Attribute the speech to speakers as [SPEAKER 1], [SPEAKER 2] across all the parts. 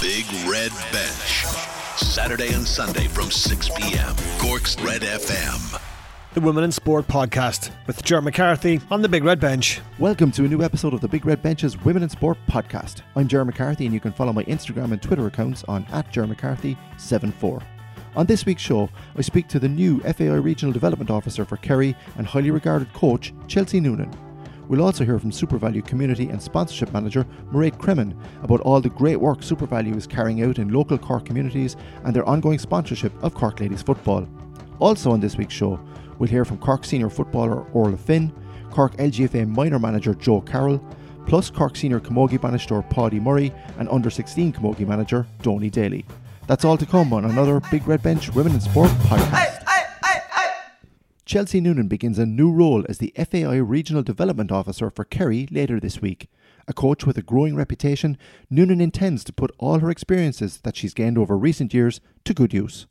[SPEAKER 1] Big Red Bench. Saturday and Sunday from 6 p.m. Cork's Red FM.
[SPEAKER 2] The Women in Sport podcast with Ger McCarthy on the Big Red Bench.
[SPEAKER 3] Welcome to a new episode of the Big Red Bench's Women in Sport podcast. I'm Ger McCarthy and you can follow my Instagram and Twitter accounts on at Ger McCarthy74. On this week's show, I speak to the new FAI Regional Development Officer for Kerry and highly regarded coach Chelsea Noonan. We'll also hear from SuperValu Community and Sponsorship Manager Mairead Cremin about all the great work SuperValu is carrying out in local Cork communities and their ongoing sponsorship of Cork Ladies Football. Also on this week's show, we'll hear from Cork senior footballer Orla Finn, Cork LGFA minor manager Joe Carroll, plus Cork senior Camogie Banisher Paudie Murray and under 16 Camogie manager Donie Daly. That's all to come on another Big Red Bench Women in Sport podcast. Chelsea Noonan begins a new role as the FAI Regional Development Officer for Kerry later this week. A coach with a growing reputation, Noonan intends to put all her experiences that she's gained over recent years to good use.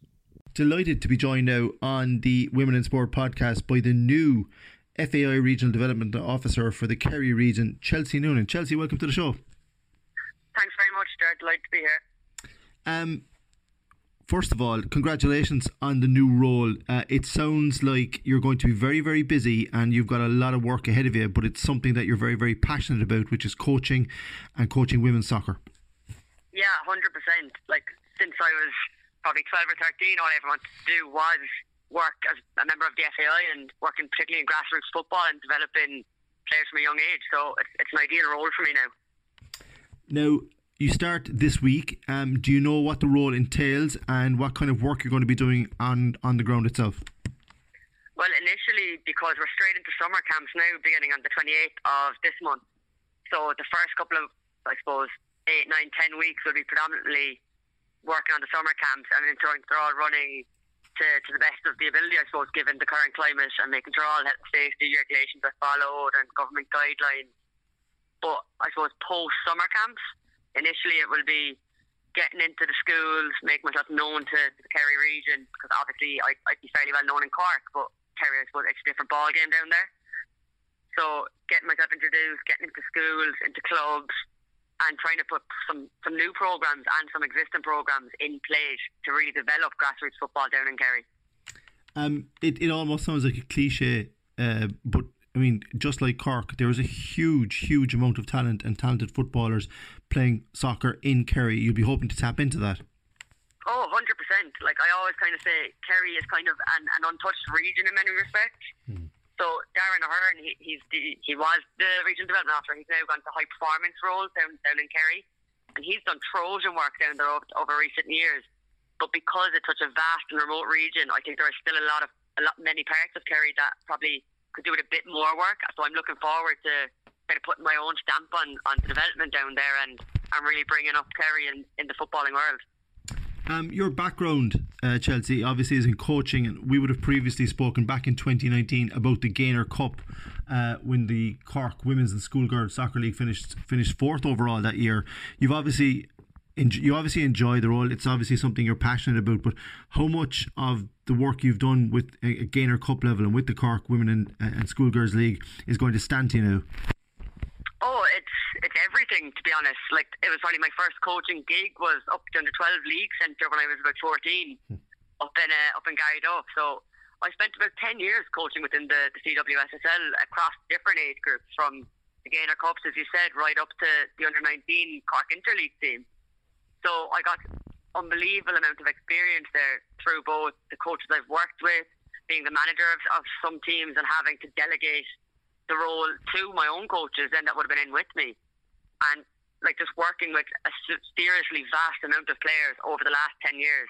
[SPEAKER 3] Delighted to be joined now on the Women in Sport podcast by the new FAI Regional Development Officer for the Kerry region, Chelsea Noonan. Chelsea, welcome to the show.
[SPEAKER 4] Thanks very much, Jared. Delighted to be here.
[SPEAKER 3] Um, first of all, congratulations on the new role. Uh, it sounds like you're going to be very, very busy and you've got a lot of work ahead of you, but it's something that you're very, very passionate about, which is coaching and coaching women's soccer.
[SPEAKER 4] Yeah, 100%. Like, since I was probably 12 or 13, all I ever wanted to do was work as a member of the FAI and working particularly in grassroots football and developing players from a young age. So it's, it's an ideal role for me now.
[SPEAKER 3] Now, you start this week. Um, do you know what the role entails and what kind of work you're going to be doing on, on the ground itself?
[SPEAKER 4] Well, initially, because we're straight into summer camps now, beginning on the 28th of this month. So the first couple of, I suppose, eight, nine, ten weeks will be predominantly working on the summer camps and ensuring they're all running to, to the best of the ability, I suppose, given the current climate and making sure all health safety regulations are followed and government guidelines. But I suppose post summer camps, initially it will be getting into the schools, make myself known to, the Kerry region because obviously I, I'd be fairly well known in Cork, but Kerry, I suppose, it's a different ball game down there. So getting myself introduced, getting into schools, into clubs, and trying to put some, some new programs and some existing programs in place to really develop grassroots football down in Kerry.
[SPEAKER 3] Um, it, it almost sounds like a cliche, uh, but I mean, just like Cork, there is a huge, huge amount of talent and talented footballers playing soccer in Kerry. You'll be hoping to tap into that.
[SPEAKER 4] Oh, 100%. Like I always kind of say, Kerry is kind of an, an untouched region in many respects. Hmm. So Darren Ahern, he, he's the, he was the regional development officer. He's now gone to high performance roles down down in Kerry, and he's done Trojan work down there over, over recent years. But because it's such a vast and remote region, I think there are still a lot of a lot many parts of Kerry that probably could do with a bit more work. So I'm looking forward to kind of putting my own stamp on, on development down there and, and really bringing up Kerry in, in the footballing world.
[SPEAKER 3] Um, your background, uh, Chelsea, obviously is in coaching, and we would have previously spoken back in 2019 about the Gaynor Cup uh, when the Cork Women's and Schoolgirls Soccer League finished finished fourth overall that year. You've obviously you obviously enjoy the role. It's obviously something you're passionate about. But how much of the work you've done with a Gaynor Cup level and with the Cork Women and, and Schoolgirls League is going to stand to you now?
[SPEAKER 4] It's it's everything to be honest. Like it was probably my first coaching gig was up to under twelve league centre when I was about fourteen, hmm. up in uh, up in Garryduff. So I spent about ten years coaching within the, the CWSSL across different age groups, from the Gaynor Cups, as you said, right up to the under nineteen Cork Interleague team. So I got unbelievable amount of experience there through both the coaches I've worked with, being the manager of, of some teams, and having to delegate the role to my own coaches then that would have been in with me. And like just working with a seriously vast amount of players over the last 10 years,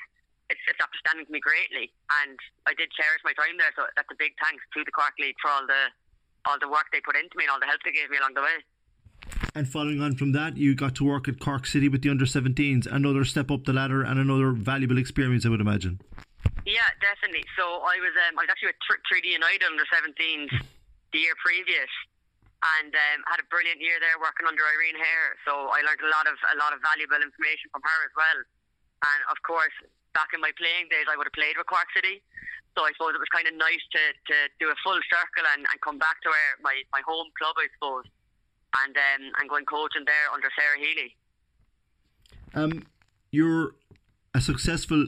[SPEAKER 4] it's, it's after standing to me greatly. And I did cherish my time there. So that's a big thanks to the Cork League for all the, all the work they put into me and all the help they gave me along the way.
[SPEAKER 3] And following on from that, you got to work at Cork City with the under 17s, another step up the ladder and another valuable experience, I would imagine.
[SPEAKER 4] Yeah, definitely. So I was um, I was actually with Treaty United under 17s the year previous, and um, had a brilliant year there working under Irene Hare. So I learned a lot of a lot of valuable information from her as well. And of course, back in my playing days, I would have played with Cork City. So I suppose it was kind of nice to, to do a full circle and, and come back to where my, my home club, I suppose, and um, and going coaching there under Sarah Healy.
[SPEAKER 3] Um,
[SPEAKER 2] you're a successful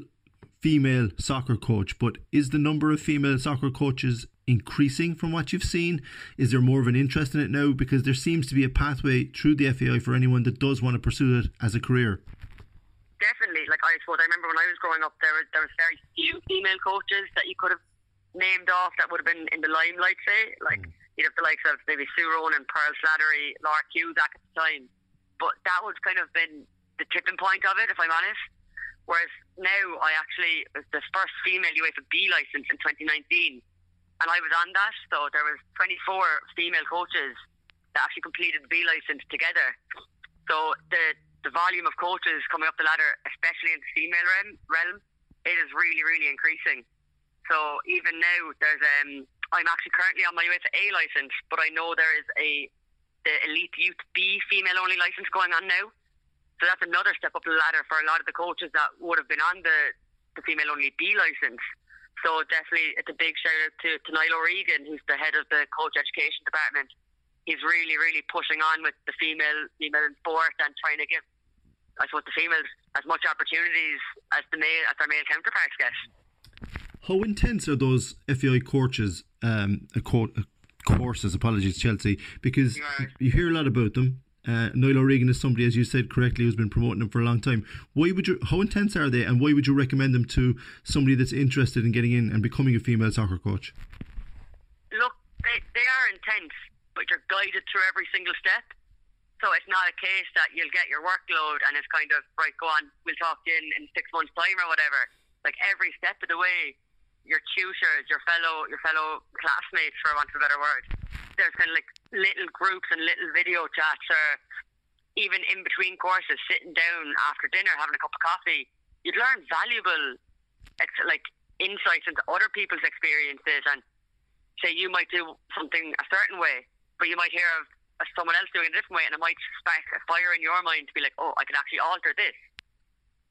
[SPEAKER 2] female soccer coach, but is the number of female soccer coaches increasing from what you've seen? Is there more of an interest in it now? Because there seems to be a pathway through the FAI for anyone that does want to pursue it as a career.
[SPEAKER 4] Definitely. Like I suppose I remember when I was growing up, there was there was very few female coaches that you could have named off that would have been in the limelight. Say like mm. you'd have the likes of maybe Sue Ronan, Pearl Slattery, Laura Cusack at the time, but that would kind of been the tipping point of it, if I'm honest. Whereas now I actually was the first female UEFA B license in 2019, and I was on that. So there was 24 female coaches that actually completed the B license together. So the the volume of coaches coming up the ladder, especially in the female realm, realm it is really really increasing. So even now, there's um, I'm actually currently on my UEFA A license, but I know there is a the Elite Youth B female only license going on now. So that's another step up the ladder for a lot of the coaches that would have been on the, the female only B license. So definitely it's a big shout out to, to Niall O'Regan, who's the head of the coach education department. He's really, really pushing on with the female female in sport and trying to give I suppose the females as much opportunities as the male as their male counterparts get.
[SPEAKER 2] How intense are those FAI coaches um, co- courses? Apologies, Chelsea, because you hear a lot about them. Uh, Niall O'Regan is somebody, as you said correctly, who's been promoting them for a long time. Why would you? How intense are they, and why would you recommend them to somebody that's interested in getting in and becoming a female soccer coach?
[SPEAKER 4] Look, they, they are intense, but you're guided through every single step. So it's not a case that you'll get your workload and it's kind of right. Go on, we'll talk in in six months' time or whatever. Like every step of the way, your tutors, your fellow your fellow classmates, for want of a better word, there's kind of like little groups and little video chats or even in between courses, sitting down after dinner, having a cup of coffee, you'd learn valuable like insights into other people's experiences and say you might do something a certain way, but you might hear of someone else doing it a different way and it might spark a fire in your mind to be like, oh, I can actually alter this.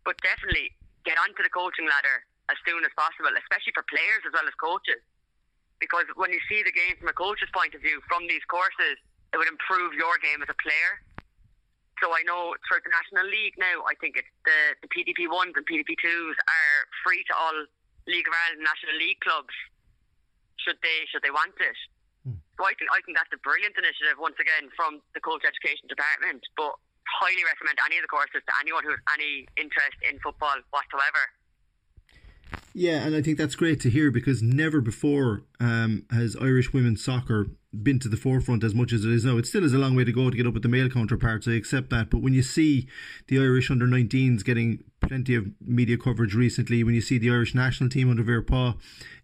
[SPEAKER 4] But definitely get onto the coaching ladder as soon as possible, especially for players as well as coaches because when you see the game from a coach's point of view from these courses, it would improve your game as a player. So I know for the National League now, I think it's the, the PDP ones and PDP twos are free to all League of Ireland National League clubs. Should they should they want it? Hmm. So I think I think that's a brilliant initiative once again from the coach education department. But highly recommend any of the courses to anyone who has any interest in football whatsoever.
[SPEAKER 2] Yeah, and I think that's great to hear because never before um, has Irish women's soccer been to the forefront as much as it is now. It still is a long way to go to get up with the male counterparts, I accept that. But when you see the Irish under 19s getting plenty of media coverage recently, when you see the Irish national team under Vera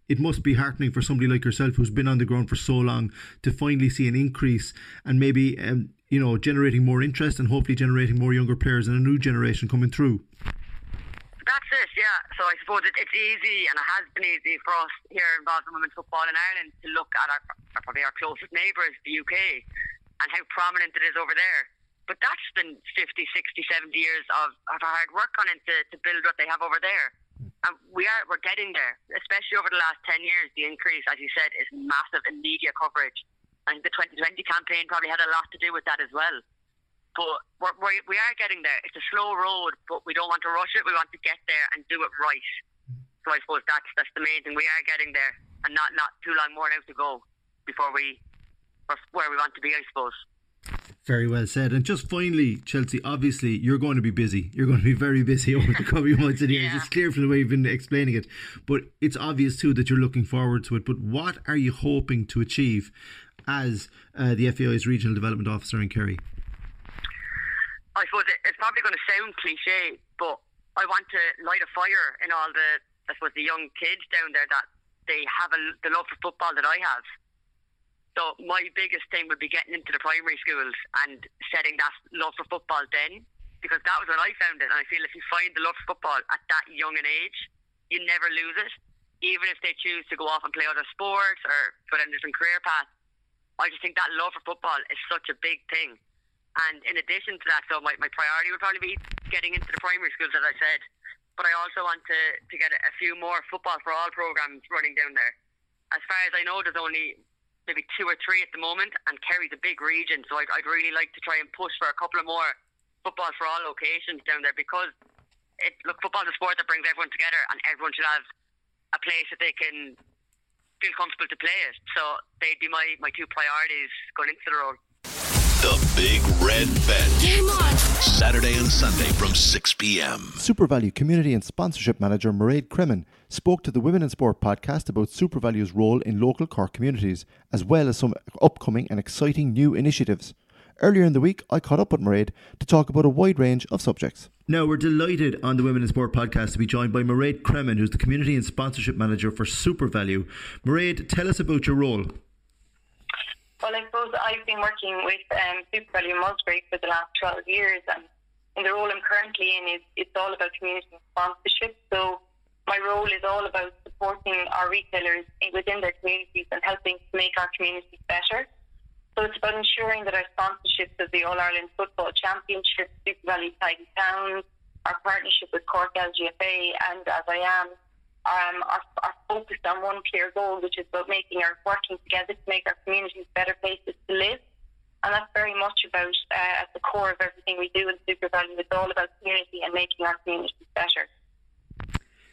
[SPEAKER 2] it must be heartening for somebody like yourself who's been on the ground for so long to finally see an increase and maybe, um, you know, generating more interest and hopefully generating more younger players and a new generation coming through.
[SPEAKER 4] It, yeah. So I suppose it, it's easy, and it has been easy for us here involved in women's football in Ireland to look at our, probably our closest neighbours, the UK, and how prominent it is over there. But that's been 50, 60, 70 years of, of hard work on it to, to build what they have over there. And we are we're getting there, especially over the last 10 years. The increase, as you said, is massive in media coverage. I think the 2020 campaign probably had a lot to do with that as well. But we're, we're, we are getting there. It's a slow road, but we don't want to rush it. We want to get there and do it right. So I suppose that's that's the main thing. We are getting there, and not not too long more now to go before we where we want to be. I suppose.
[SPEAKER 2] Very well said. And just finally, Chelsea, obviously you're going to be busy. You're going to be very busy over the coming months and years. Yeah. It's clear from the way you've been explaining it. But it's obvious too that you're looking forward to it. But what are you hoping to achieve as uh, the FAI's Regional Development Officer in Kerry?
[SPEAKER 4] I suppose it, it's probably going to sound cliche, but I want to light a fire in all the, I suppose, the young kids down there that they have a, the love for football that I have. So my biggest thing would be getting into the primary schools and setting that love for football then, because that was when I found it. And I feel if you find the love for football at that young an age, you never lose it. Even if they choose to go off and play other sports or go down a different career path, I just think that love for football is such a big thing. And in addition to that, so my, my priority would probably be getting into the primary schools, as I said. But I also want to, to get a, few more football for all programs running down there. As far as I know, there's only maybe two or three at the moment, and Kerry's a big region, so I'd, I'd really like to try and push for a couple of more football for all locations down there because it, look, football's a sport that brings everyone together, and everyone should have a place that they can feel comfortable to play it. So they'd be my, my two priorities going into the role.
[SPEAKER 1] The Big Red Bench. Saturday and Sunday from 6 p.m.
[SPEAKER 3] SuperValu Community and Sponsorship Manager Mairead Cremin spoke to the Women in Sport podcast about SuperValu's role in local Cork communities, as well as some upcoming and exciting new initiatives. Earlier in the week, I caught up with Mairead to talk about a wide range of subjects. Now, we're delighted on the Women in Sport podcast to be joined by Mairead Cremin, who's the Community and Sponsorship Manager for SuperValu. Mairead, tell us about your role.
[SPEAKER 5] Well, I suppose I've been working with um, SuperValu Musgrave for the last 12 years, and in the role I'm currently in, is it's all about community sponsorship. So my role is all about supporting our retailers within their communities and helping to make our communities better. So it's about ensuring that our sponsorships of the All Ireland Football Championship, SuperValu Tidy Towns, our partnership with Cork LGFA, and as I am, um, are, are focused on one clear goal, which is about making our working together to make our communities better places to live. And that's very much about uh, at the core of everything we do in SuperValu. It's all about community and making our communities better.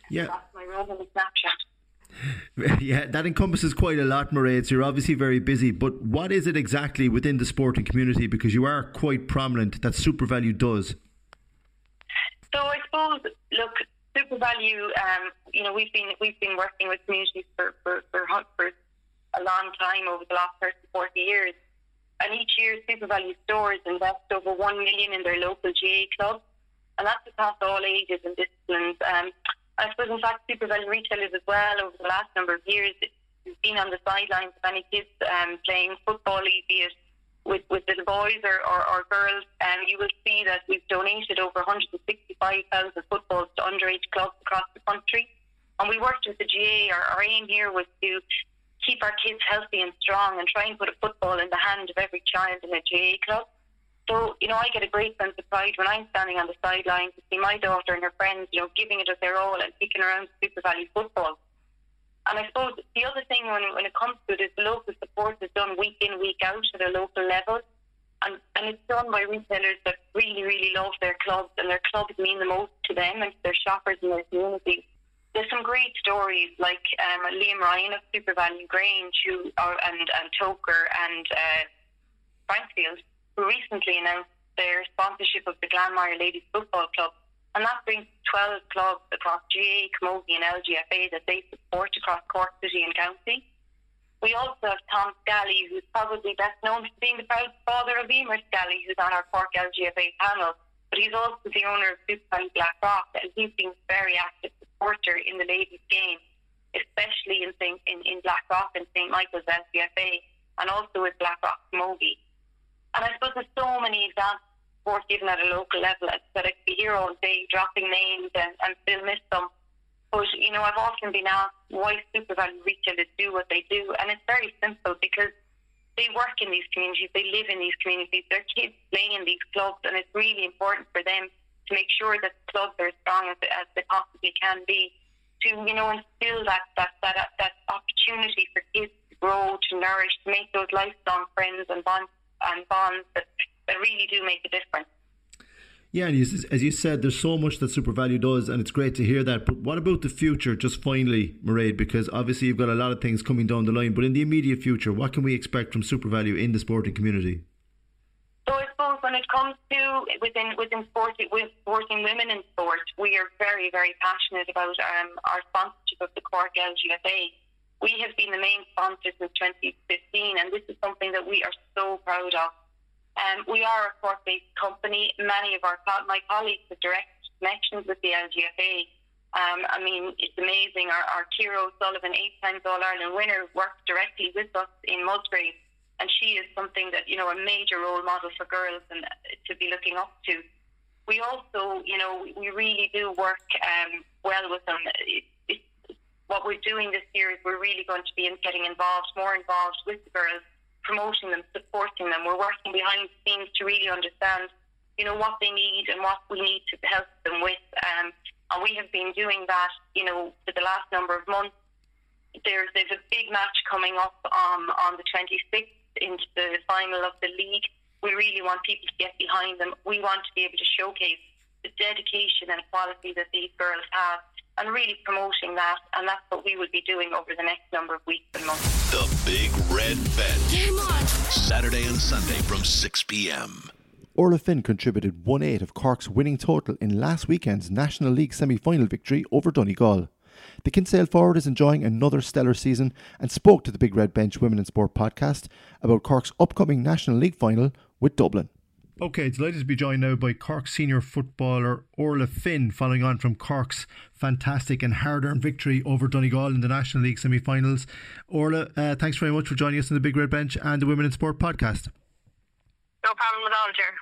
[SPEAKER 3] Yeah.
[SPEAKER 5] That's my role in the snapshot.
[SPEAKER 3] Yeah, that encompasses quite a lot, Mairead. So you're obviously very busy, but what is it exactly within the sporting community? Because you are quite prominent that SuperValu does.
[SPEAKER 5] So I suppose, look, SuperValu. Um, you know, we've been we've been working with communities for for, for for a long time over the last 30, 40 years, and each year SuperValu stores invest over one million in their local GAA clubs, and that's across all ages and disciplines. Um, I suppose, in fact, SuperValu retailers as well over the last number of years, we've been on the sidelines of any kids um, playing football, be it with, with little boys or, or, or girls, um, you will see that we've donated over 165,000 footballs to underage clubs across the country. And we worked with the GAA. Our, our aim here was to keep our kids healthy and strong and try and put a football in the hand of every child in a GAA club. So, you know, I get a great sense of pride when I'm standing on the sideline to see my daughter and her friends, you know, giving it their all and kicking around SuperValu football. And I suppose the other thing when, when it comes to out at a local level. And, and it's done by retailers that really, really love their clubs and their clubs mean the most to them and to their shoppers and their communities. There's some great stories like um, Liam Ryan of SuperValu Grange who are, and, and Togher and uh, Frankfield who recently announced their sponsorship of the Glanmire Ladies Football Club and that brings 12 clubs across GAA, Camogie and LGFA that they support across Cork City and County. We also have Tom Scally, who's probably best known for being the father of Emer Scally, who's on our Cork LGFA panel. But he's also the owner of Blackrock, and he's been a very active supporter in the ladies' game, especially in St. in, in Blackrock and St. Michael's LGFA, and also with Blackrock Camogie. And I suppose there's so many examples support given at a local level. That I could be here all day dropping names and, and still miss them. But, you know, I've often been asked why SuperValu retailers do what they do. And it's very simple because they work in these communities, they live in these communities, their kids play in these clubs, and it's really important for them to make sure that the clubs are as strong as, as they possibly can be. To, you know, instill that, that, that, uh, that opportunity for kids to grow, to nourish, to make those lifelong friends and bonds, and bonds that that really do make a difference.
[SPEAKER 3] Yeah, and as you said, there's so much that SuperValu does, and it's great to hear that. But what about the future, just finally, Mairead? Because obviously you've got a lot of things coming down the line, but in the immediate future, what can we expect from SuperValu in the sporting community?
[SPEAKER 5] So I suppose when it comes to within within sporting with women in sport, we are very very passionate about um, our sponsorship of the Cork LGFA. We have been the main sponsor since 2015, and this is something that we are so proud of. Um, we are a Cork-based company. Many of our my colleagues have direct connections with the LGFA. Um, I mean, it's amazing. Our, our Ciara O'Sullivan, eight times All Ireland winner, works directly with us in Musgrave, and she is something that you know a major role model for girls and uh, to be looking up to. We also, you know, we really do work um, well with them. It, it, what we're doing this year is we're really going to be getting involved, more involved with the girls promoting them, supporting them. We're working behind the scenes to really understand, you know, what they need and what we need to help them with. Um, and we have been doing that, you know, for the last number of months. There's there's a big match coming up um, on the 26th into the final of the league. We really want people to get behind them. We want to be able to showcase the dedication and quality that these girls have and really promoting that. And that's what we will be doing over the next number of weeks and months.
[SPEAKER 1] The Big Red Bench. Game on. Saturday and Sunday from 6 p.m.
[SPEAKER 3] Orla Finn contributed 1 8 of Cork's winning total in last weekend's National League semi final victory over Donegal. The Kinsale forward is enjoying another stellar season and spoke to the Big Red Bench Women in Sport podcast about Cork's upcoming National League final with Dublin.
[SPEAKER 2] Okay, delighted to be joined now by Cork senior footballer Orla Finn, following on from Cork's fantastic and hard earned victory over Donegal in the National League semi finals. Orla, uh, thanks very much for joining us on the Big Red Bench and the Women in Sport podcast.
[SPEAKER 6] No problem at all, Ger.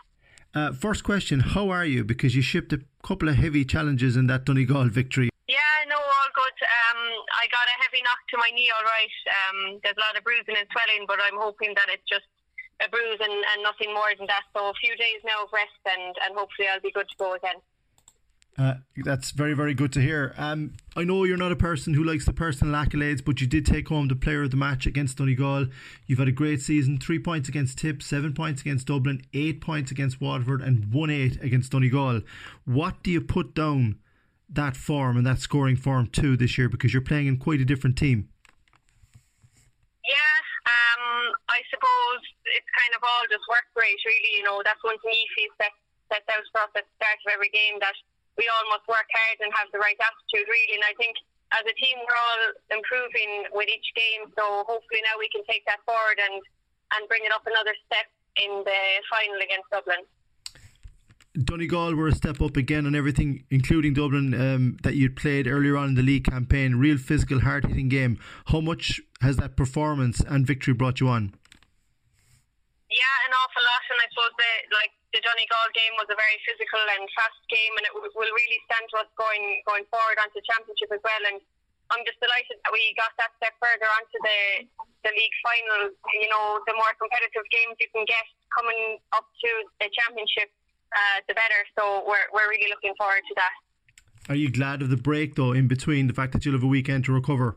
[SPEAKER 2] Uh, first question How are you? Because you shipped a couple of heavy challenges in that Donegal victory.
[SPEAKER 6] Yeah, no, all good. Um, I got a heavy knock to my knee, all right. Um, there's a lot of bruising and swelling, but I'm hoping that it's just a bruise and, and nothing more than that. So a few days now of rest, and, and hopefully I'll be good to go again.
[SPEAKER 2] Uh, that's very, very good to hear. Um, I know you're not a person who likes the personal accolades, but you did take home the player of the match against Donegal. You've had a great season three points against Tip, seven points against Dublin, eight points against Waterford, and one eight against Donegal. What do you put down that form and that scoring form to this year? Because you're playing in quite a different team.
[SPEAKER 6] Yeah, um, I suppose it's kind of all just work rate, really. You know, that's one thing Ephie sets, sets out for us at the start of every game that we all must work hard and have the right attitude, really. And I think as a team, we're all improving with each game. So hopefully now we can take that forward and, and bring it up another step in the final against Dublin.
[SPEAKER 2] Donegal were a step up again on everything, including Dublin, um, that you'd played earlier on in the league campaign. Real physical, hard hitting game. How much has that performance and victory brought you on?
[SPEAKER 6] Yeah, an awful lot. And I suppose the, like the Donegal game was a very physical and fast game, and it will really stand to us going going forward onto the championship as well. And I'm just delighted that we got that step further onto the the league final. You know, the more competitive games you can get coming up to the championship, uh, the better. So we're we're really looking forward to that.
[SPEAKER 2] Are you glad of the break though, in between the fact that you'll have a weekend to recover?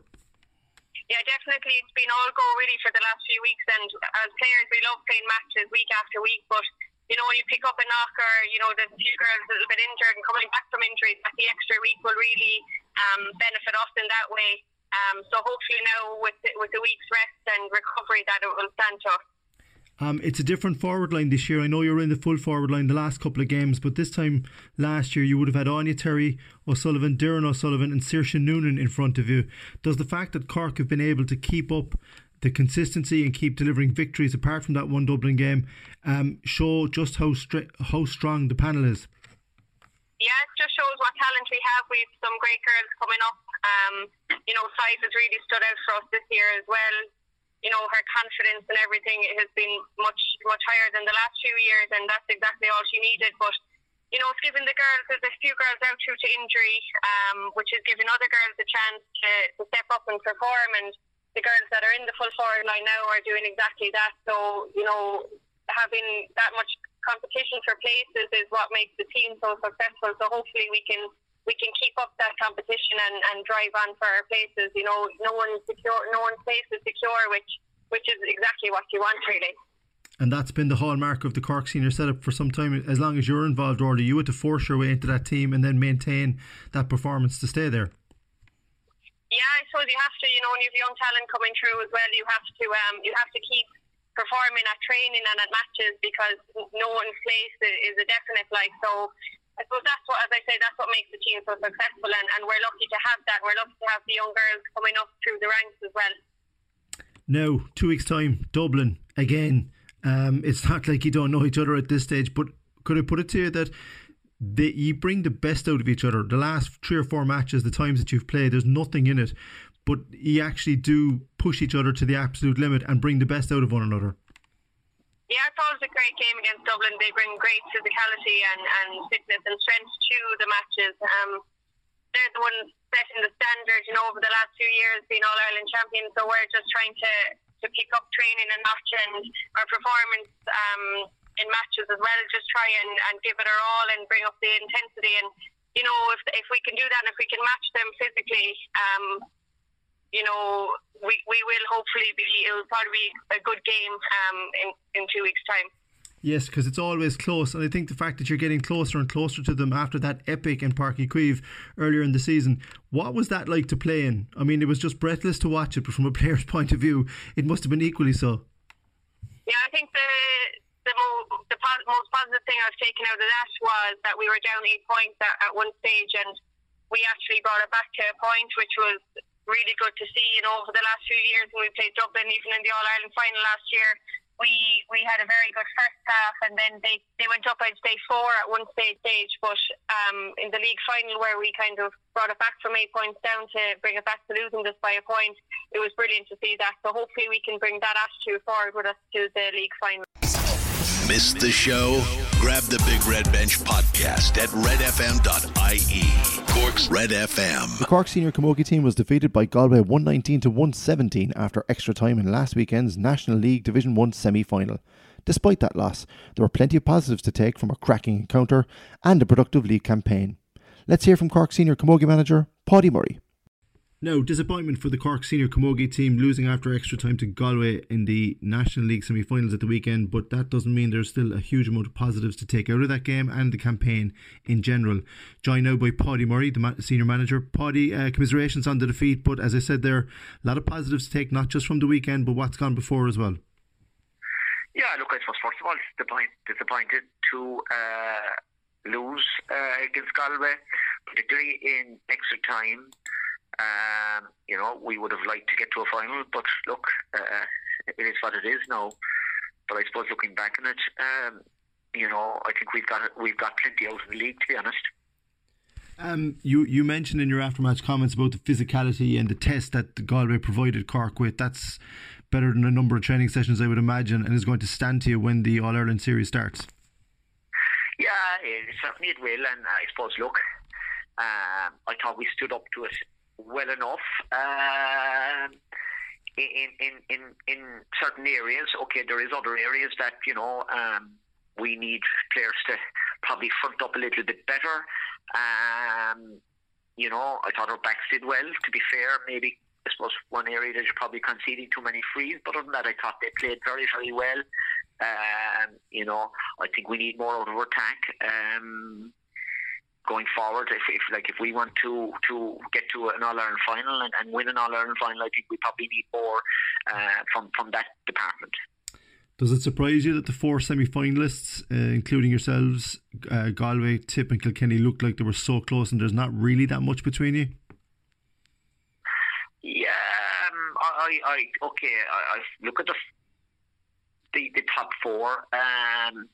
[SPEAKER 6] Yeah, definitely. It's been all go really for the last few weeks, and as players, we love playing matches week after week, but you know, you pick up a knock or, you know, the few girls a little bit injured and coming back from injuries, that the extra week will really um, benefit us in that way. Um, so hopefully now with with the week's rest and recovery that it will stand to us.
[SPEAKER 2] Um, it's a different forward line this year. I know you're in the full forward line the last couple of games, but this time last year you would have had Áine Terry, O'Sullivan, Doireann O'Sullivan, and Saoirse Noonan in front of you. Does the fact that Cork have been able to keep up the consistency and keep delivering victories apart from that one Dublin game um, show just how stri- how strong the panel is.
[SPEAKER 6] Yeah, it just shows what talent we have. We've some great girls coming up. Um, you know, size has really stood out for us this year as well. You know, her confidence and everything has been much much higher than the last few years, and that's exactly all she needed. But you know, it's given the girls, there's a few girls out due to injury, um, which is giving other girls a chance to, to step up and perform. And the girls that are in the full forward line now are doing exactly that. So, you know, having that much competition for places is what makes the team so successful. So hopefully we can we can keep up that competition and, and drive on for our places. You know, no one's secure no one's place is secure, which which is exactly what you want really.
[SPEAKER 2] And that's been the hallmark of the Cork senior setup for some time. As long as you're involved, Orla, you had to force your way into that team and then maintain that performance to stay there.
[SPEAKER 6] Yeah, I suppose you have to. You know, when you have young talent coming through as well, you have to. Um, you have to keep performing at training and at matches because no one's place is a definite. Like so, I suppose that's what, as I say, that's what makes the team so successful, and, and we're lucky to have that. We're lucky to have the young girls coming up through the ranks as well.
[SPEAKER 2] Now, two weeks' time, Dublin again. Um, it's not like you don't know each other at this stage, but could I put it to you that you bring the best out of each other. The last three or four matches, the times that you've played, there's nothing in it, but you actually do push each other to the absolute limit and bring the best out of one another.
[SPEAKER 6] Yeah, it's always a great game against Dublin. They bring great physicality and, and fitness and strength to the matches. Um, they're the ones setting the standard, you know, over the last few years, being All Ireland champions. So we're just trying to, to pick up training and match and our performance. Um, in matches as well. Just try and, and give it our all and bring up the intensity. And you know, if if we can do that, and if we can match them physically, um, you know, we we will hopefully be. It will probably be a good game um, in in two weeks' time.
[SPEAKER 2] Yes, because it's always close, and I think the fact that you're getting closer and closer to them after that epic in Páirc Uí Chaoimh earlier in the season, what was that like to play in? I mean, it was just breathless to watch it, but from a player's point of view, it must have been equally so.
[SPEAKER 6] Yeah, I think the the, mo- the po- most positive thing I've taken out of that was that we were down eight points at, at one stage, and we actually brought it back to a point, which was really good to see. You know, over the last few years when we played Dublin, even in the All Ireland final last year, we we had a very good first half, and then they they went up I'd say four at one stage stage, but um, in the league final where we kind of brought it back from eight points down to bring it back to losing just by a point, it was brilliant to see that. So hopefully we can bring that attitude forward with us to the league final.
[SPEAKER 1] Missed the show? Grab the Big Red Bench podcast at redfm.ie. Cork's Red FM.
[SPEAKER 3] The Cork senior camogie team was defeated by Galway 119 to 117 after extra time in last weekend's National League Division 1 semi final. Despite that loss, there were plenty of positives to take from a cracking encounter and a productive league campaign. Let's hear from Cork senior camogie manager Paudie Murray.
[SPEAKER 2] Now, disappointment for the Cork senior camogie team losing after extra time to Galway in the National League semi finals at the weekend, but that doesn't mean there's still a huge amount of positives to take out of that game and the campaign in general. Joined now by Paudie Murray, the senior manager. Paudie, uh, commiserations on the defeat, but as I said there, a lot of positives to take, not just from the weekend, but what's gone before as well.
[SPEAKER 7] Yeah, look, I suppose first of all, disappointed, disappointed to uh, lose uh, against Galway, particularly in extra time. Um, you know, we would have liked to get to a final, but look, uh, it is what it is now. But I suppose looking back on it, um, you know, I think we've got we've got plenty out of the league, to be honest.
[SPEAKER 2] Um, you you mentioned in your aftermatch comments about the physicality and the test that Galway provided Cork with. That's better than a number of training sessions, I would imagine, and is going to stand to you when the All Ireland series starts.
[SPEAKER 7] Yeah, it, certainly it will, and I suppose look, um, I thought we stood up to it well enough. Um, in, in in in certain areas, okay, there is other areas that you know um, we need players to probably front up a little bit better. Um, you know, I thought our backs did well. To be fair, maybe I suppose one area that you're probably conceding too many frees, but other than that, I thought they played very very well. Um, you know, I think we need more out of our attack. Um, going forward. If, if like if we want to to get to an All Ireland final and, and win an All Ireland final, I think we probably need more uh, from from that department.
[SPEAKER 2] Does it surprise you that the four semi-finalists, uh, including yourselves, uh, Galway, Tip, and Kilkenny, looked like they were so close, and there's not really that much between you?
[SPEAKER 7] Yeah, um, I, I, okay. I, I look at the the, the top four. Um,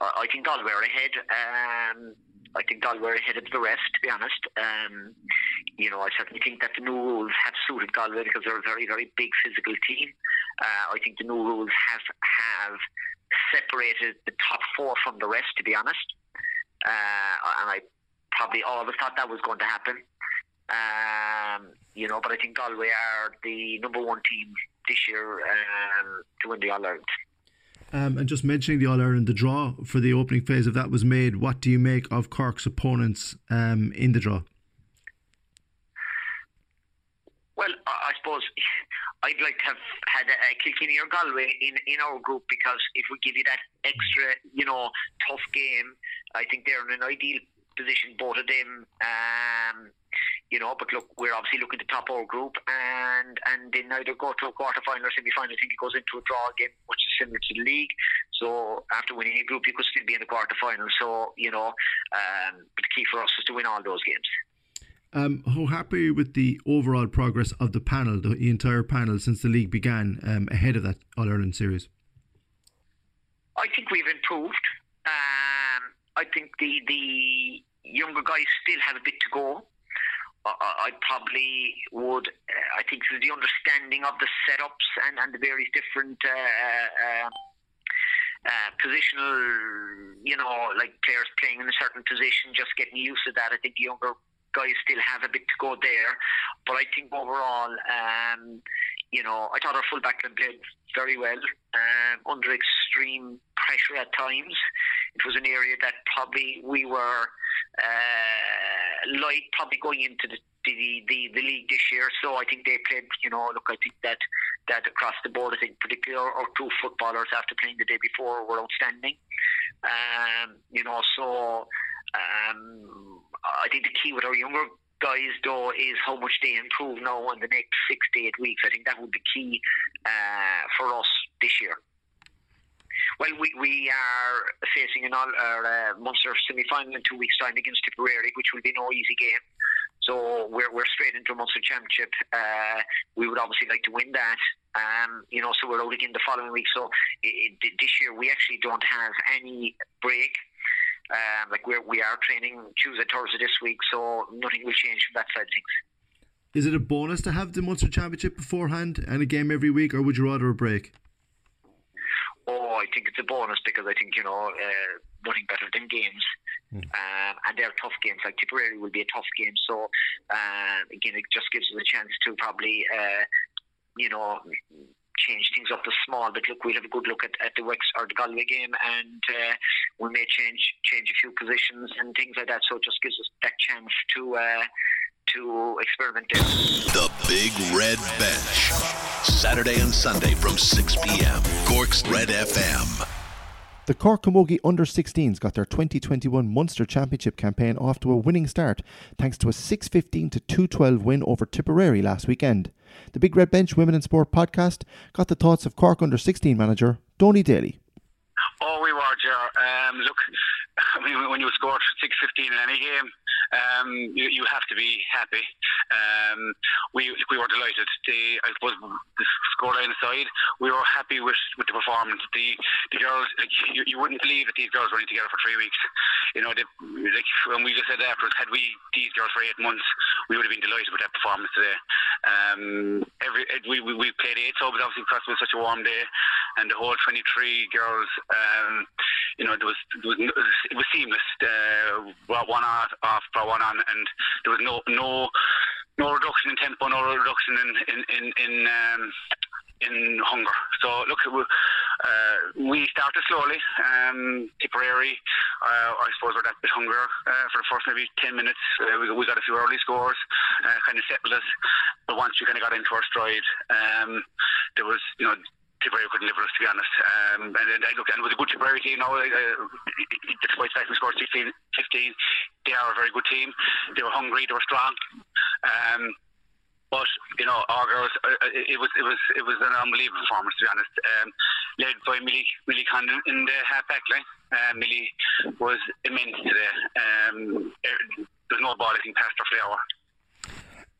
[SPEAKER 7] I, I think Galway are ahead. Um, I think Galway are ahead of the rest, to be honest. Um, you know, I certainly think that the new rules have suited Galway because they're a very, very big physical team. Uh, I think the new rules have have separated the top four from the rest, to be honest. Uh, and I probably always thought that was going to happen. Um, you know, but I think Galway are the number one team this year um, to win the All Ireland.
[SPEAKER 2] Um, and just mentioning the All Ireland, the draw for the opening phase of that was made. What do you make of Cork's opponents um, in the draw?
[SPEAKER 7] Well, I suppose I'd like to have had a, Kilkenny or Galway in, in our group because if we give you that extra, you know, tough game, I think they're in an ideal position, both of them. Um, you know, but look, we're obviously looking to top our group, and and then either go to a quarter final or semi final. I think it goes into a draw again, which is similar to the league. So after winning a group, you could still be in the quarter final. So you know, um, but the key for us is to win all those games.
[SPEAKER 2] Um, how happy are you with the overall progress of the panel, the entire panel, since the league began um, ahead of that All Ireland series?
[SPEAKER 7] I think we've improved. Um, I think the the younger guys still have a bit to go. I, probably would. Uh, I think the understanding of the setups and, and the various different uh, uh, uh, positional, you know, like players playing in a certain position, just getting used to that. I think younger guys still have a bit to go there, but I think overall, um, you know, I thought our fullback played very well um, under extreme pressure at times. It was an area that probably we were uh, light, probably going into the the, the, the league this year. So I think they played, you know, look, I think that that across the board, I think particularly our, our two footballers after playing the day before were outstanding. Um, you know, so um, I think the key with our younger guys though is how much they improve now in the next six to eight weeks. I think that would be key uh, for us this year. Well, we, we are facing an all our uh, Munster semi final in two weeks' time against Tipperary, which will be no easy game. So we're, we're straight into a Munster Championship. Uh, we would obviously like to win that. Um, you know, so we're out again the following week. So it, it, this year we actually don't have any break. Um, like we're, we are training Tuesday, Thursday this week, so nothing will change from that side of things.
[SPEAKER 2] Is it a bonus to have the Munster Championship beforehand and a game every week, or would you rather a break?
[SPEAKER 7] Oh, I think it's a bonus because I think you know uh, nothing better than games, mm. um, and they're tough games. Like Tipperary will be a tough game, so uh, again, it just gives us a chance to probably, uh, you know, change things up a small. But look, we'll have a good look at, at the Wex or the Galway game, and uh, we may change change a few positions and things like that. So it just gives us that chance to uh, to experiment there.
[SPEAKER 1] The Big Red Bench. Saturday and Sunday from 6 p.m. Cork's Red FM.
[SPEAKER 3] The Cork Camogie Under 16s got their 2021 Munster Championship campaign off to a winning start thanks to a 615 to 212 win over Tipperary last weekend. The Big Red Bench Women in Sport podcast got the thoughts of Cork Under 16 manager Donie Daly.
[SPEAKER 8] Oh, we were, Um, look, I mean, when you score 6-15 in any game, um, you, you have to be happy. Um, we we were delighted. The I suppose the scoreline aside, we were happy with, with the performance. The the girls, like, you, you wouldn't believe that these girls were in together for three weeks. You know, they, like when we just said afterwards, had we these girls for eight months, we would have been delighted with that performance today. Um, every we, we, played eight subs obviously because it was such a warm day, and the whole 23 girls, um, you know, there was, there was it was seamless. Uh, one off, off one on, and there was no no no reduction in tempo, no reduction in in in in, um, in hunger. So look, uh, we started slowly. Um, Tipperary, uh, I suppose, were that bit hungrier uh, for the first maybe ten minutes. Uh, we, we got a few early scores, uh, kind of settled us. But once we kind of got into our stride, um, there was you know Tipperary couldn't live with us, to be honest. Um, and, and, and look, and it was a good Tipperary team. Now, uh, despite the fact we scored 16, 15, they are a very good team. They were hungry, they were strong. Um, but you know, our girls, uh, uh it was it was it was an unbelievable performance, to be honest. Um, led by Millie Millie Condon in the half back line. Uh, Millie was immense today. Um, er, there's no ball I think past her flower.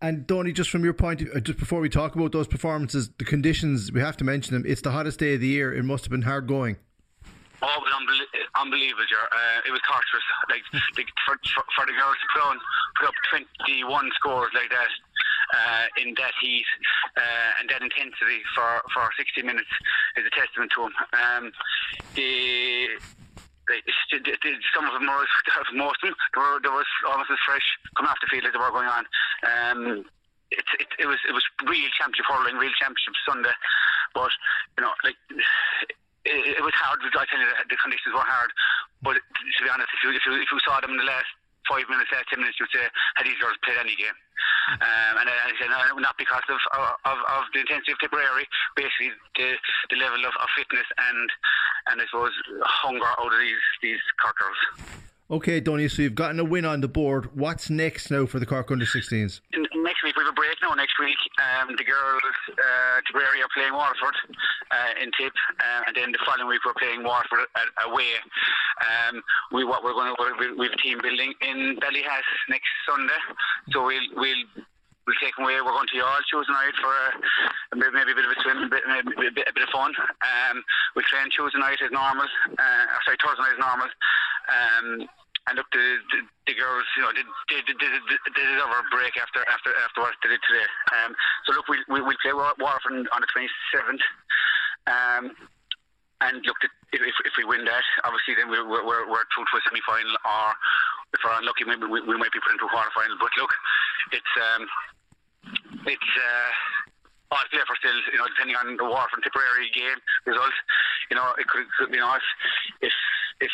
[SPEAKER 2] And Donie, just from your point, uh, just before we talk about those performances, the conditions we have to mention them. It's the hottest day of the year. It must have been hard going.
[SPEAKER 8] Oh, it was unbelievable, unbelievable uh, it was torturous. Like, like for, for, for, the girls to put, on, put up 21 scores like that uh, in that heat uh, and that intensity for, for 60 minutes is a testament to them. Um, the some of them were, most of them, there was almost as fresh coming off the field as they were going on. Um, it, it, it was it was real championship hurling, real championship Sunday, but you know, like it, it was hard. I tell you, the, the conditions were hard. But to be honest, if you if you, if you saw them in the last five minutes, uh, ten minutes, you'd say, had these girls played any game? Um, and I said, no, not because of, of, of the intensity of Tipperary, basically the, the level of, of fitness and, and I suppose hunger out of these, these Cork girls.
[SPEAKER 2] Okay, Donie, so you've gotten a win on the board. What's next now for the Cork under 16s?
[SPEAKER 8] Next week we have a break now. Next week um, the girls, uh, Tipperary are playing Waterford uh, in Tip, uh, and then the following week we're playing Waterford away. Um, we what we're going to we have team building in Ballyhass next Sunday, so we'll we'll we'll take away. We're going to Youghal Tuesday night for a, maybe a bit of a swim, a bit, a bit, a bit of fun. Um, we'll train Tuesday night as normal. Uh, sorry, Thursday night as normal. Um, and look, the, the, the girls, you know, they, they, they, they, deserve a break after after after what they did today. Um, so look, we we we'll play Waterford on the twenty seventh. Um, and look, if, if we win that, obviously then we're we're, we're through to a semi final, or if we're unlucky, maybe we, we might be put into a quarter final. But look, it's um, it's. Uh, all play for still, you know, depending on the Waterford Tipperary game result, you know, it could, could you know, if, if if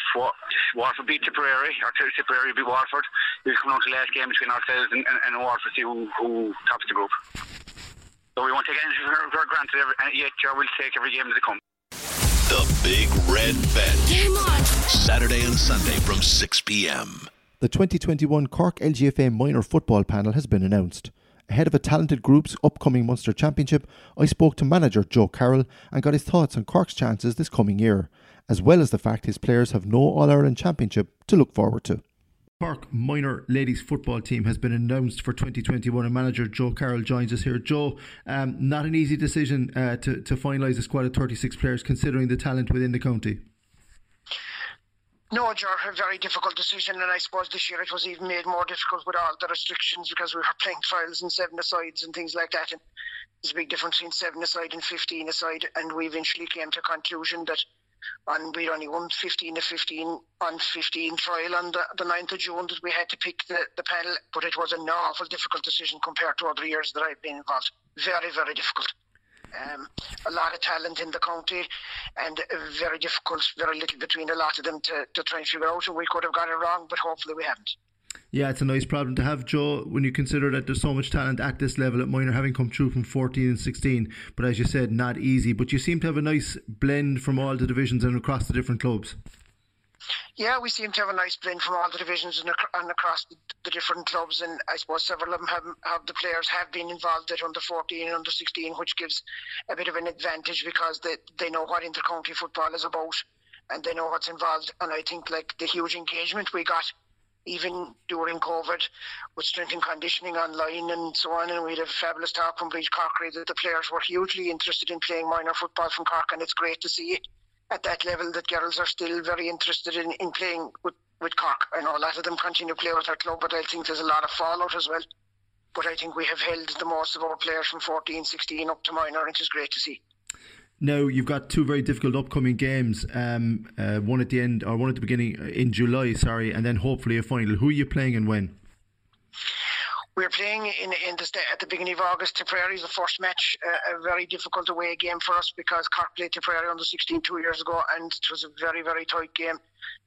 [SPEAKER 8] Waterford beat Tipperary or Tipperary beat Waterford, we'll come on to the last game between ourselves and, and, and Waterford see who, who tops the group. So we won't take anything for granted every, yet. We'll take every game as it comes.
[SPEAKER 1] The Big Red Bench.
[SPEAKER 9] Game on.
[SPEAKER 1] Saturday and Sunday from 6 p.m.
[SPEAKER 3] The 2021 Cork LGFA minor football panel has been announced. Ahead of a talented group's upcoming Munster Championship, I spoke to manager Joe Carroll and got his thoughts on Cork's chances this coming year, as well as the fact his players have no All Ireland Championship to look forward to.
[SPEAKER 2] Cork minor ladies football team has been announced for 2021 and manager Joe Carroll joins us here. Joe, um, not an easy decision uh, to, to finalise a squad of 36 players considering the talent within the county.
[SPEAKER 10] No, Ger, a very difficult decision, and I suppose this year it was even made more difficult with all the restrictions because we were playing trials and seven asides and things like that. And there's a big difference between seven aside and 15 aside, and we eventually came to a conclusion that and we only won 15 to 15 on 15 trial on the, the 9th of June that we had to pick the, the panel, but it was an awful difficult decision compared to other years that I've been involved. Very, very difficult. Um, a lot of talent in the county and very difficult, very little between a lot of them to, to try and figure out. And we could have got it wrong, but hopefully we haven't.
[SPEAKER 2] Yeah, it's a nice problem to have, Joe, when you consider that there's so much talent at this level at minor, having come through from 14 and 16. But as you said, not easy. But you seem to have a nice blend from all the divisions and across the different clubs.
[SPEAKER 10] Yeah, we seem to have a nice blend from all the divisions and, ac- and across the, the, different clubs, and I suppose several of them have, have the players have been involved at under 14 and under 16, which gives a bit of an advantage because they, they know what intercounty football is about and they know what's involved. And I think like the huge engagement we got even during COVID with strength and conditioning online and so on. And we had a fabulous talk from Briege Corkery that the players were hugely interested in playing minor football from Cork, and it's great to see at that level that girls are still very interested in, in playing with, with Cork. I know a lot of them continue to play with our club, but I think there's a lot of fallout as well. But I think we have held the most of our players from 14, 16 up to minor, and it's great to see.
[SPEAKER 2] Now you've got two very difficult upcoming games. Um, uh, one at the end, or one at the beginning uh, in July, sorry, and then hopefully a final. Who are you playing and when?
[SPEAKER 10] We're playing in in the at the beginning of August. Tipperary is the first match, uh, a very difficult away game for us because Cork played Tipperary on the 16 two years ago, and it was a very very tight game.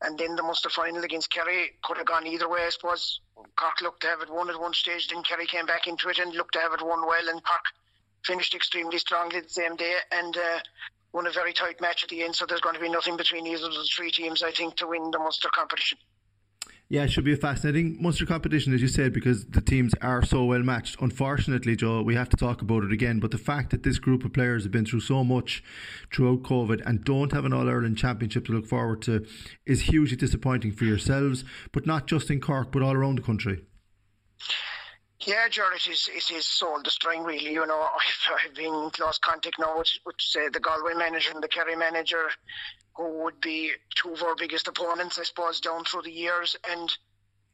[SPEAKER 10] And then the Munster final against Kerry could have gone either way. I suppose Cork looked to have it won at one stage, then Kerry came back into it and looked to have it won well, and Cork finished extremely strongly the same day and uh, won a very tight match at the end. So there's going to be nothing between either of the three teams, I think, to win the Munster competition.
[SPEAKER 2] Yeah, it should be a fascinating Munster competition, as you said, because the teams are so well matched. Unfortunately, Joe, we have to talk about it again. But the fact that this group of players have been through so much throughout COVID and don't have an All Ireland Championship to look forward to is hugely disappointing for yourselves, but not just in Cork, but all around the country.
[SPEAKER 10] Yeah, Jared, it is, it is soul destroying, really. You know, I've, I've been in close contact now with, with, say, the Galway manager and the Kerry manager, who would be two of our biggest opponents, I suppose, down through the years. And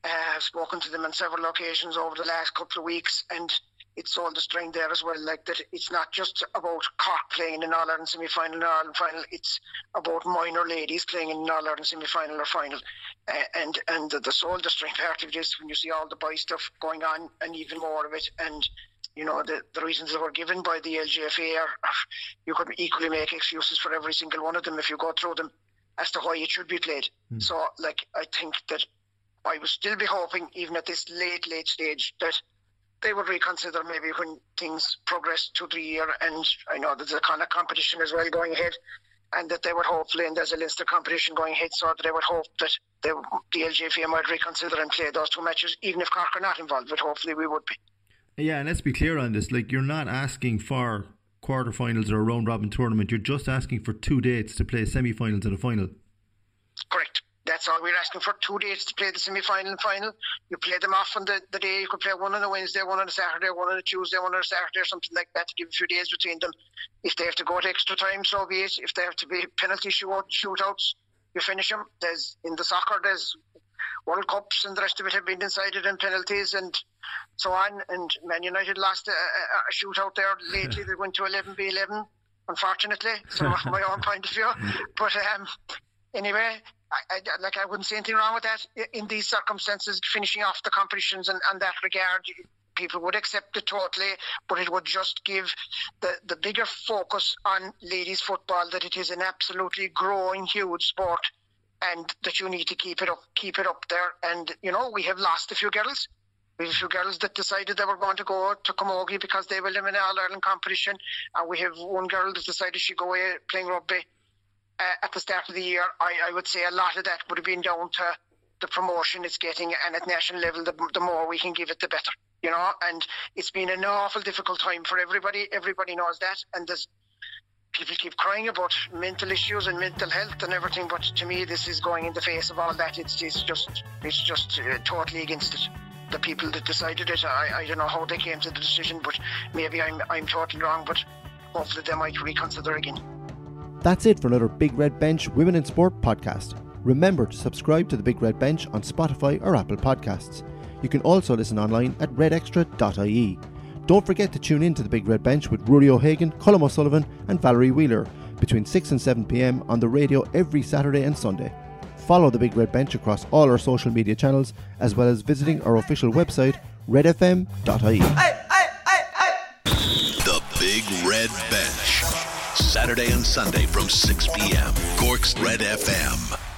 [SPEAKER 10] uh, I've spoken to them on several occasions over the last couple of weeks. And it's all the strength there as well. Like that, it's not just about Cork playing in All Ireland semi final and All Ireland final. It's about minor ladies playing in All Ireland semi final or final. Uh, and and the, the soul destroying part of this when you see all the boy stuff going on and even more of it. And you know the, the reasons that were given by the LGFA are, are you could equally make excuses for every single one of them if you go through them as to why it should be played. Mm. So like I think that I would still be hoping even at this late late stage that they would reconsider maybe when things progress to the year. And I know there's a kind of competition as well going ahead, and that they would hopefully, and there's a Leinster competition going ahead, so that they would hope that they, the LGFA might reconsider and play those two matches, even if Cork are not involved. But hopefully, we would be.
[SPEAKER 2] Yeah, and let's be clear on this. Like, you're not asking for quarterfinals or a round robin tournament. You're just asking for two dates to play semi-finals and a final.
[SPEAKER 10] Correct. That's all we're asking for. Two days to play the semi final and final. You play them off on the, the day. You could play one on a Wednesday, one on a Saturday, one on a Tuesday, one on a Saturday, or something like that to give a few days between them. If they have to go to extra time, so be it. If they have to be penalty shoot, shootouts, you finish them. There's in the soccer, there's World Cups and the rest of it have been decided in penalties and so on. And Man United lost a, a, a shootout there lately. they went to 11 v 11, unfortunately. So my own point of view. But um, anyway, I, I, like I wouldn't say anything wrong with that in these circumstances. Finishing off the competitions and, and that regard, people would accept it totally, but it would just give the, the bigger focus on ladies football that it is an absolutely growing, huge sport, and that you need to keep it up, keep it up there. And you know, we have lost a few girls. We have a few girls that decided they were going to go to Camogie because they were in an All Ireland competition. And we have one girl that decided she'd go away playing rugby uh, at the start of the year. I, I would say a lot of that would have been down to the promotion it's getting, and at national level, the, the more we can give it, the better. You know, and it's been an awful difficult time for everybody. Everybody knows that, and there's people keep crying about mental issues and mental health and everything, but to me, this is going in the face of all that. It's, it's just, it's just uh, totally against it. The people that decided it, I, I don't know how they came to the decision, but maybe I'm, I'm totally wrong. But hopefully, they might reconsider again.
[SPEAKER 3] That's it for another Big Red Bench Women in Sport podcast. Remember to subscribe to the Big Red Bench on Spotify or Apple Podcasts. You can also listen online at redextra.ie. Don't forget to tune in to the Big Red Bench with Rory O'Hagan, Colm O'Sullivan, and Valerie Wheeler between 6 and 7 pm on the radio every Saturday and Sunday. Follow the Big Red Bench across all our social media channels as well as visiting our official website redfm.ie.
[SPEAKER 1] The Big Red Bench. Saturday and Sunday from 6 p.m. Cork's Red FM.